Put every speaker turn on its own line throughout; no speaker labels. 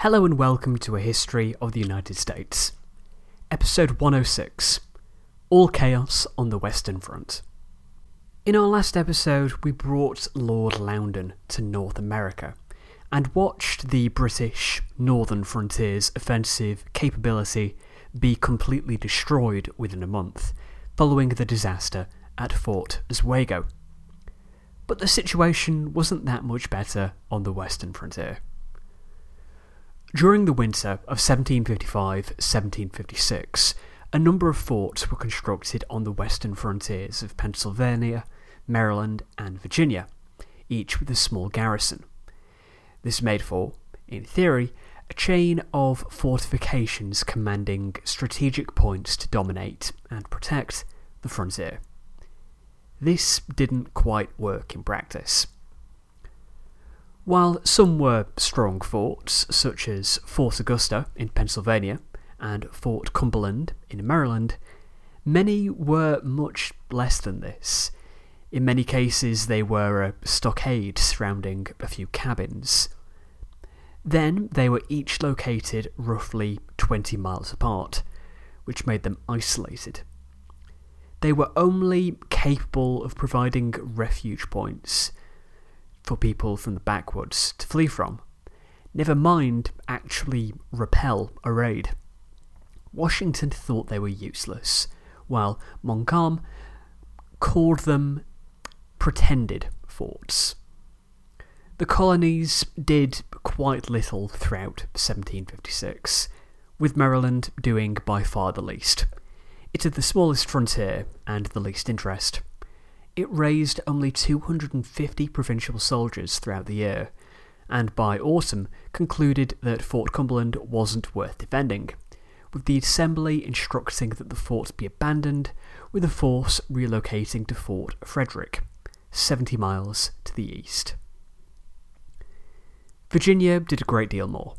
Hello and welcome to A History of the United States. Episode 106 All Chaos on the Western Front. In our last episode, we brought Lord Loudon to North America and watched the British Northern Frontier's offensive capability be completely destroyed within a month, following the disaster at Fort Oswego. But the situation wasn't that much better on the Western Frontier. During the winter of 1755 1756, a number of forts were constructed on the western frontiers of Pennsylvania, Maryland, and Virginia, each with a small garrison. This made for, in theory, a chain of fortifications commanding strategic points to dominate and protect the frontier. This didn't quite work in practice. While some were strong forts, such as Fort Augusta in Pennsylvania and Fort Cumberland in Maryland, many were much less than this. In many cases, they were a stockade surrounding a few cabins. Then they were each located roughly 20 miles apart, which made them isolated. They were only capable of providing refuge points for people from the backwoods to flee from, never mind actually repel a raid. Washington thought they were useless, while Montcalm called them pretended forts. The colonies did quite little throughout 1756, with Maryland doing by far the least. It had the smallest frontier and the least interest it raised only 250 provincial soldiers throughout the year, and by autumn concluded that Fort Cumberland wasn't worth defending, with the Assembly instructing that the fort be abandoned, with the force relocating to Fort Frederick, 70 miles to the east. Virginia did a great deal more.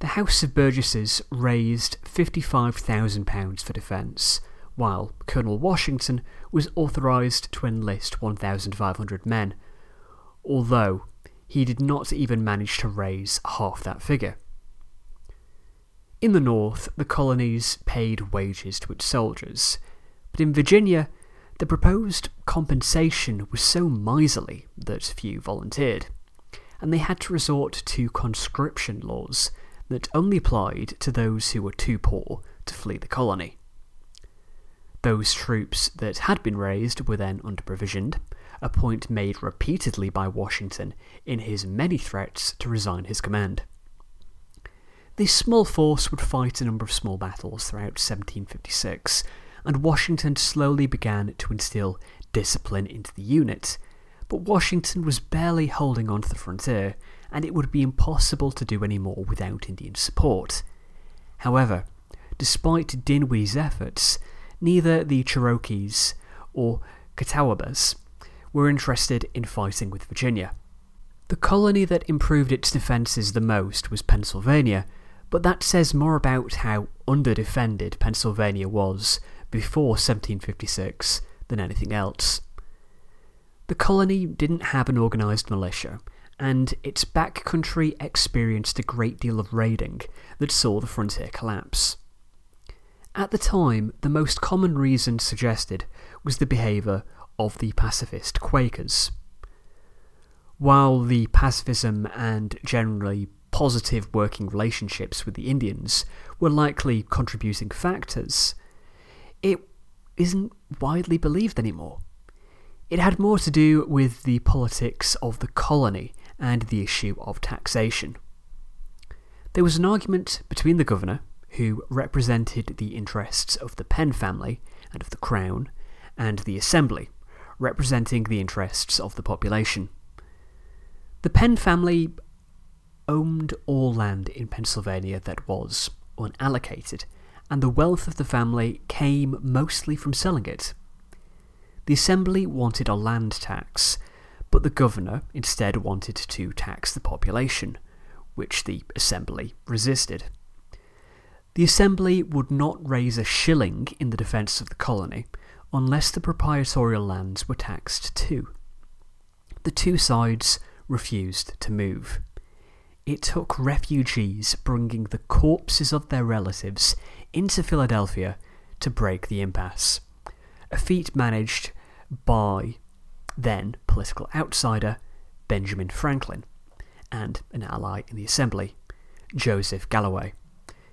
The House of Burgesses raised £55,000 for defence, while Colonel Washington was authorised to enlist 1,500 men, although he did not even manage to raise half that figure. In the North, the colonies paid wages to its soldiers, but in Virginia, the proposed compensation was so miserly that few volunteered, and they had to resort to conscription laws that only applied to those who were too poor to flee the colony. Those troops that had been raised were then under-provisioned, a point made repeatedly by Washington in his many threats to resign his command. This small force would fight a number of small battles throughout 1756, and Washington slowly began to instill discipline into the unit. But Washington was barely holding on to the frontier, and it would be impossible to do any more without Indian support. However, despite Dinwiddie's efforts, neither the Cherokees or Catawbas were interested in fighting with Virginia. The colony that improved its defences the most was Pennsylvania, but that says more about how underdefended Pennsylvania was before 1756 than anything else. The colony didn't have an organised militia, and its backcountry experienced a great deal of raiding that saw the frontier collapse. At the time, the most common reason suggested was the behaviour of the pacifist Quakers. While the pacifism and generally positive working relationships with the Indians were likely contributing factors, it isn't widely believed anymore. It had more to do with the politics of the colony and the issue of taxation. There was an argument between the governor, who represented the interests of the Penn family and of the Crown, and the Assembly, representing the interests of the population. The Penn family owned all land in Pennsylvania that was unallocated, and the wealth of the family came mostly from selling it. The Assembly wanted a land tax, but the governor instead wanted to tax the population, which the Assembly resisted. The Assembly would not raise a shilling in the defence of the colony unless the proprietorial lands were taxed too. The two sides refused to move. it took refugees bringing the corpses of their relatives into Philadelphia to break the impasse. A feat managed by then political outsider Benjamin Franklin and an ally in the Assembly, Joseph Galloway,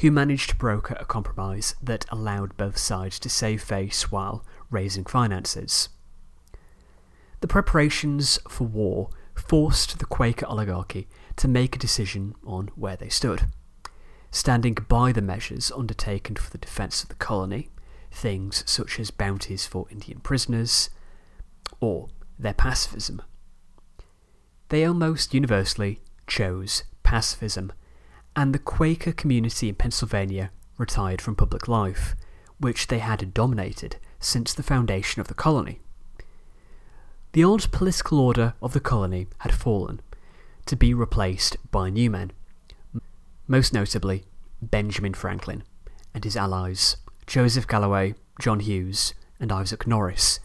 who managed to broker a compromise that allowed both sides to save face while raising finances. The preparations for war forced the Quaker oligarchy to make a decision on where they stood. Standing by the measures undertaken for the defence of the colony, things such as bounties for Indian prisoners, or their pacifism. They almost universally chose pacifism, and the Quaker community in Pennsylvania retired from public life, which they had dominated since the foundation of the colony. The old political order of the colony had fallen, to be replaced by new men, most notably Benjamin Franklin and his allies Joseph Galloway, John Hughes, and Isaac Norris,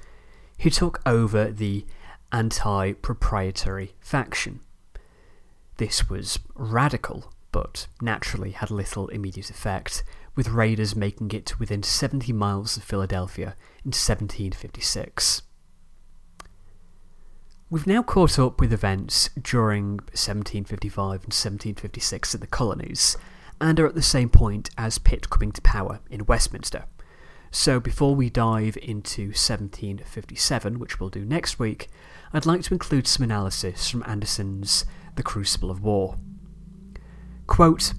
who took over the anti proprietary faction. This was radical, but naturally had little immediate effect, with raiders making it within 70 miles of Philadelphia in 1756. We've now caught up with events during 1755 and 1756 in the colonies, and are at the same point as Pitt coming to power in Westminster. So before we dive into 1757, which we'll do next week, I'd like to include some analysis from Anderson's The Crucible of War. Quote,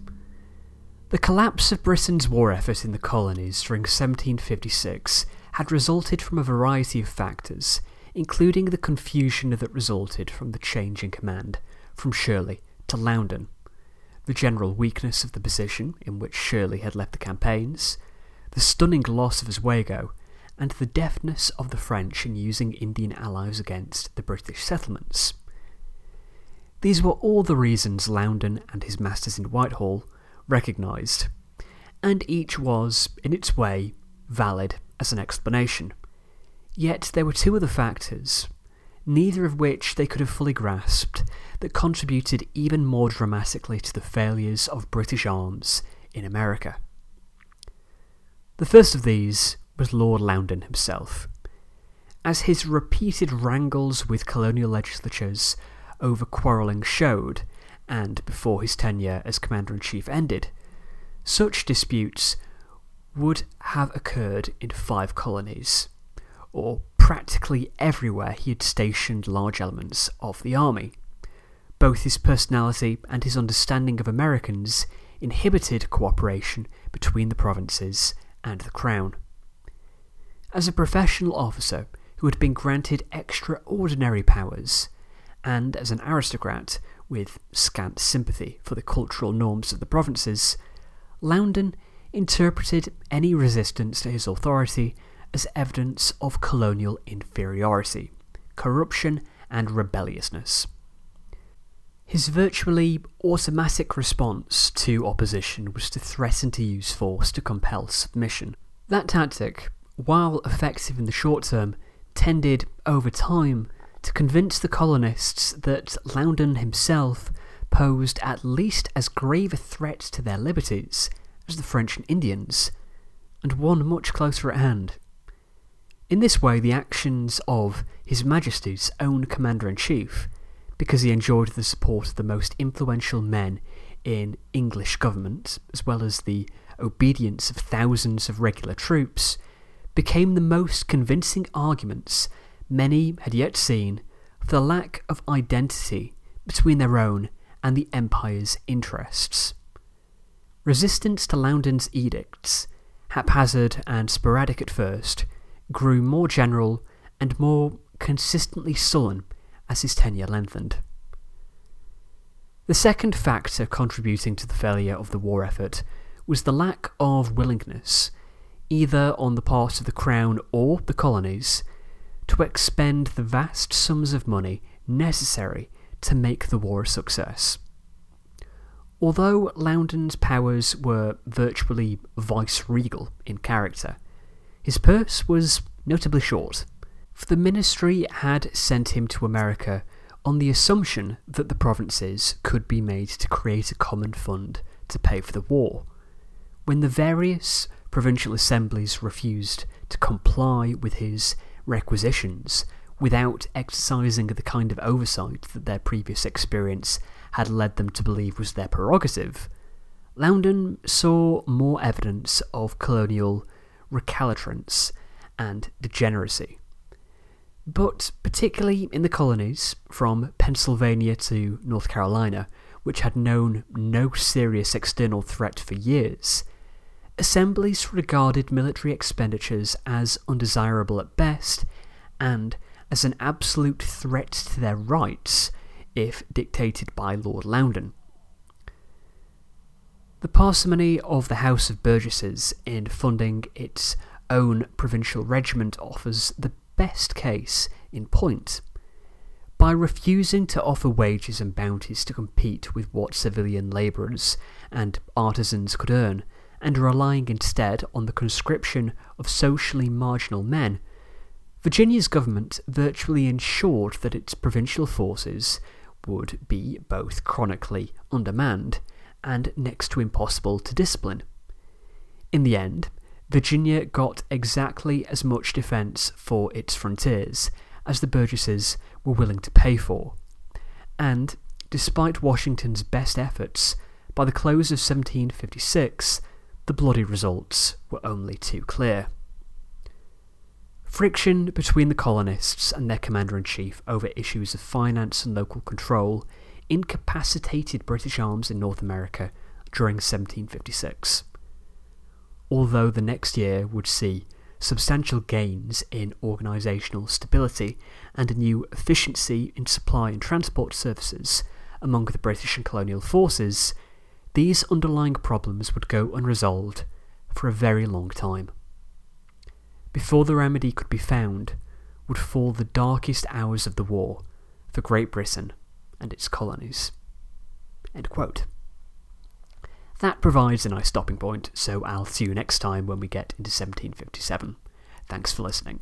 the collapse of Britain's war effort in the colonies during 1756 had resulted from a variety of factors, including the confusion that resulted from the change in command from Shirley to Loudon, the general weakness of the position in which Shirley had left the campaigns, the stunning loss of Oswego, and the deafness of the French in using Indian allies against the British settlements. These were all the reasons Loudon and his masters in Whitehall recognised, and each was, in its way, valid as an explanation. Yet there were two other factors, neither of which they could have fully grasped, that contributed even more dramatically to the failures of British arms in America. The first of these was Lord Loudon himself. As his repeated wrangles with colonial legislatures over quarrelling showed, and before his tenure as Commander in Chief ended, such disputes would have occurred in five colonies or practically everywhere he had stationed large elements of the army. Both his personality and his understanding of Americans inhibited cooperation between the provinces and the Crown. As a professional officer who had been granted extraordinary powers, and as an aristocrat with scant sympathy for the cultural norms of the provinces, Loudon interpreted any resistance to his authority as evidence of colonial inferiority, corruption, and rebelliousness. His virtually automatic response to opposition was to threaten to use force to compel submission. That tactic, while effective in the short term, tended, over time, to convince the colonists that Loudon himself posed at least as grave a threat to their liberties as the French and Indians, and one much closer at hand. In this way, the actions of His Majesty's own Commander in Chief, because he enjoyed the support of the most influential men in English government, as well as the obedience of thousands of regular troops, became the most convincing arguments many had yet seen for the lack of identity between their own and the Empire's interests. Resistance to Loudon's edicts, haphazard and sporadic at first, grew more general and more consistently sullen as his tenure lengthened. The second factor contributing to the failure of the war effort was the lack of willingness, either on the part of the Crown or the colonies, to expend the vast sums of money necessary to make the war a success. Although Loudon's powers were virtually vice-regal in character, his purse was notably short, for the ministry had sent him to America on the assumption that the provinces could be made to create a common fund to pay for the war. When the various provincial assemblies refused to comply with his requisitions without exercising the kind of oversight that their previous experience had led them to believe was their prerogative, Loudon saw more evidence of colonial recalcitrance and degeneracy. But particularly in the colonies, from Pennsylvania to North Carolina, which had known no serious external threat for years, assemblies regarded military expenditures as undesirable at best and as an absolute threat to their rights if dictated by Lord Loudon. The parsimony of the House of Burgesses in funding its own provincial regiment offers the best case in point. By refusing to offer wages and bounties to compete with what civilian labourers and artisans could earn, and relying instead on the conscription of socially marginal men, Virginia's government virtually ensured that its provincial forces would be both chronically undermanned and next to impossible to discipline. In the end, Virginia got exactly as much defence for its frontiers as the Burgesses were willing to pay for. And, despite Washington's best efforts, by the close of 1756, the bloody results were only too clear. Friction between the colonists and their commander in chief over issues of finance and local control incapacitated British arms in North America during 1756. Although the next year would see substantial gains in organisational stability and a new efficiency in supply and transport services among the British and colonial forces, these underlying problems would go unresolved for a very long time. Before the remedy could be found, would fall the darkest hours of the war for Great Britain and its colonies. That provides a nice stopping point, so I'll see you next time when we get into 1757. Thanks for listening.